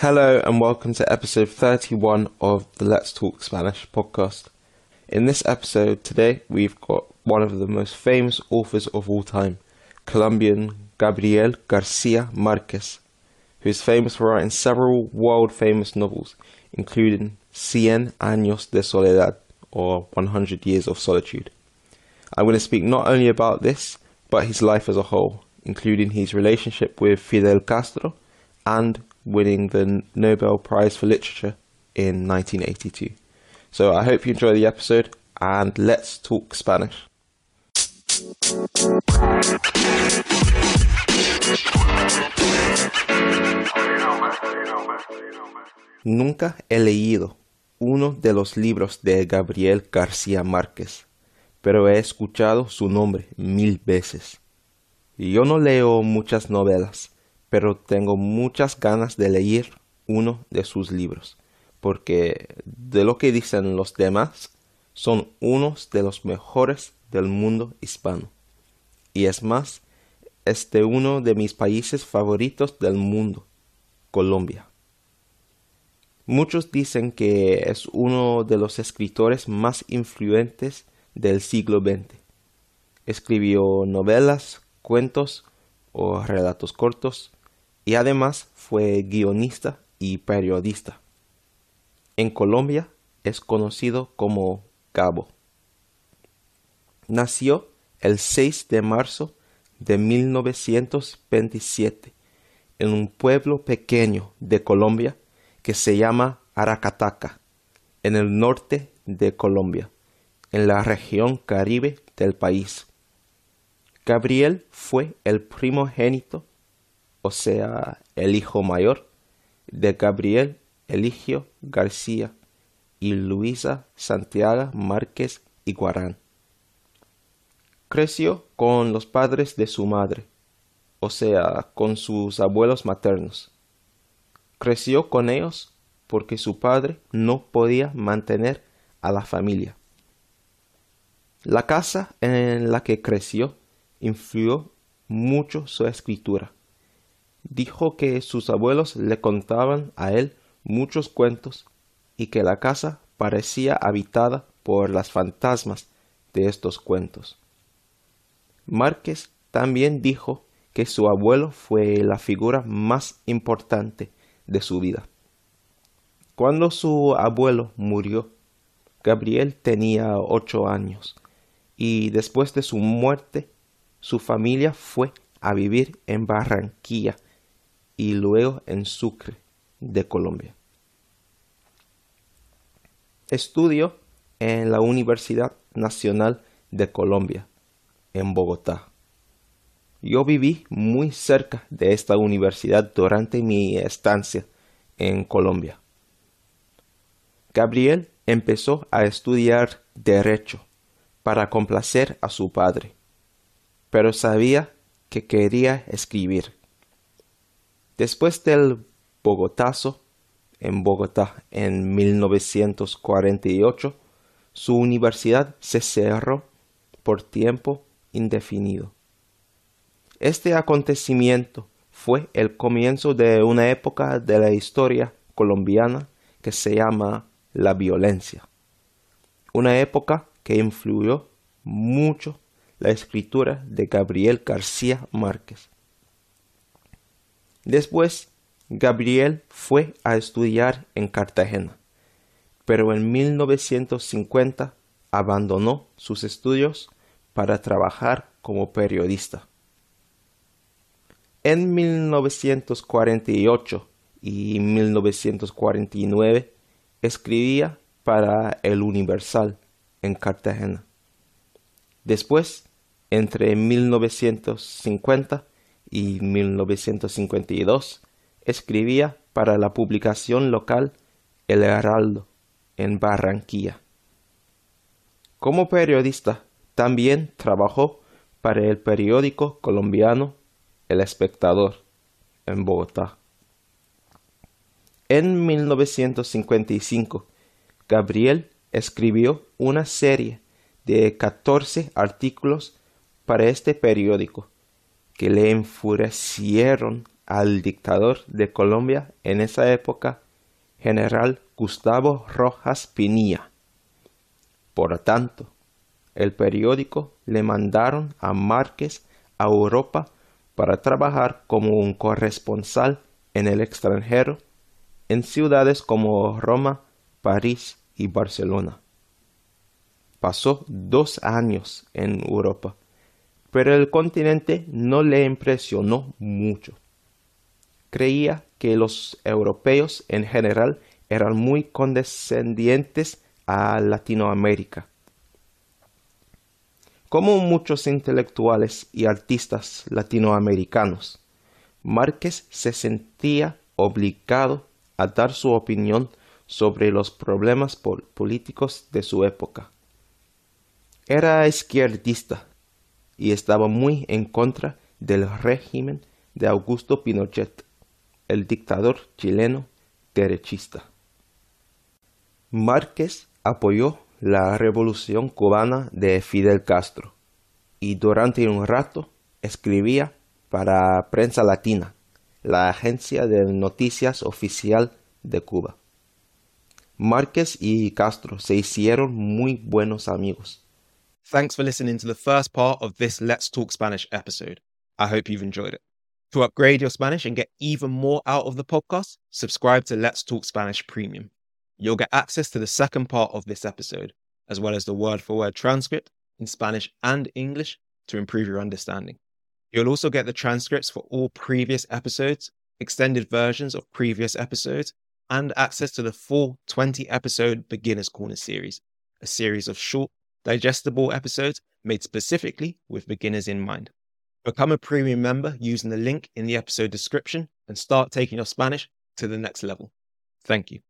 Hello and welcome to episode 31 of the Let's Talk Spanish podcast. In this episode today, we've got one of the most famous authors of all time, Colombian Gabriel Garcia Marquez, who is famous for writing several world famous novels, including Cien Años de Soledad, or 100 Years of Solitude. I'm going to speak not only about this, but his life as a whole, including his relationship with Fidel Castro and winning the Nobel Prize for Literature in 1982. So I hope you enjoy the episode and let's talk Spanish. Nunca he leído uno de los libros de Gabriel García Márquez, pero he escuchado su nombre mil veces. Yo no leo muchas novelas, pero tengo muchas ganas de leer uno de sus libros, porque de lo que dicen los demás, son unos de los mejores del mundo hispano. Y es más, es de uno de mis países favoritos del mundo, Colombia. Muchos dicen que es uno de los escritores más influyentes del siglo XX. Escribió novelas, cuentos o relatos cortos, y además fue guionista y periodista. En Colombia es conocido como Cabo. Nació el 6 de marzo de 1927 en un pueblo pequeño de Colombia que se llama Aracataca, en el norte de Colombia, en la región caribe del país. Gabriel fue el primogénito o sea, el hijo mayor de Gabriel Eligio García y Luisa Santiago Márquez Iguarán. Creció con los padres de su madre, o sea, con sus abuelos maternos. Creció con ellos porque su padre no podía mantener a la familia. La casa en la que creció influyó mucho su escritura dijo que sus abuelos le contaban a él muchos cuentos y que la casa parecía habitada por las fantasmas de estos cuentos. Márquez también dijo que su abuelo fue la figura más importante de su vida. Cuando su abuelo murió, Gabriel tenía ocho años y después de su muerte su familia fue a vivir en Barranquilla y luego en Sucre, de Colombia. Estudió en la Universidad Nacional de Colombia, en Bogotá. Yo viví muy cerca de esta universidad durante mi estancia en Colombia. Gabriel empezó a estudiar derecho para complacer a su padre, pero sabía que quería escribir. Después del Bogotazo, en Bogotá en 1948, su universidad se cerró por tiempo indefinido. Este acontecimiento fue el comienzo de una época de la historia colombiana que se llama la violencia. Una época que influyó mucho la escritura de Gabriel García Márquez. Después, Gabriel fue a estudiar en Cartagena, pero en 1950 abandonó sus estudios para trabajar como periodista. En 1948 y 1949 escribía para El Universal en Cartagena. Después, entre 1950 y 1952 escribía para la publicación local El Heraldo en Barranquilla. Como periodista también trabajó para el periódico colombiano El Espectador en Bogotá. En 1955, Gabriel escribió una serie de 14 artículos para este periódico que le enfurecieron al dictador de Colombia en esa época, general Gustavo Rojas Pinilla. Por tanto, el periódico le mandaron a Márquez a Europa para trabajar como un corresponsal en el extranjero en ciudades como Roma, París y Barcelona. Pasó dos años en Europa, pero el continente no le impresionó mucho. Creía que los europeos en general eran muy condescendientes a Latinoamérica. Como muchos intelectuales y artistas latinoamericanos, Márquez se sentía obligado a dar su opinión sobre los problemas políticos de su época. Era izquierdista y estaba muy en contra del régimen de Augusto Pinochet, el dictador chileno derechista. Márquez apoyó la revolución cubana de Fidel Castro y durante un rato escribía para Prensa Latina, la agencia de noticias oficial de Cuba. Márquez y Castro se hicieron muy buenos amigos. Thanks for listening to the first part of this Let's Talk Spanish episode. I hope you've enjoyed it. To upgrade your Spanish and get even more out of the podcast, subscribe to Let's Talk Spanish Premium. You'll get access to the second part of this episode, as well as the word for word transcript in Spanish and English to improve your understanding. You'll also get the transcripts for all previous episodes, extended versions of previous episodes, and access to the full 20 episode Beginner's Corner series, a series of short, digestible episodes made specifically with beginners in mind. Become a premium member using the link in the episode description and start taking your Spanish to the next level. Thank you.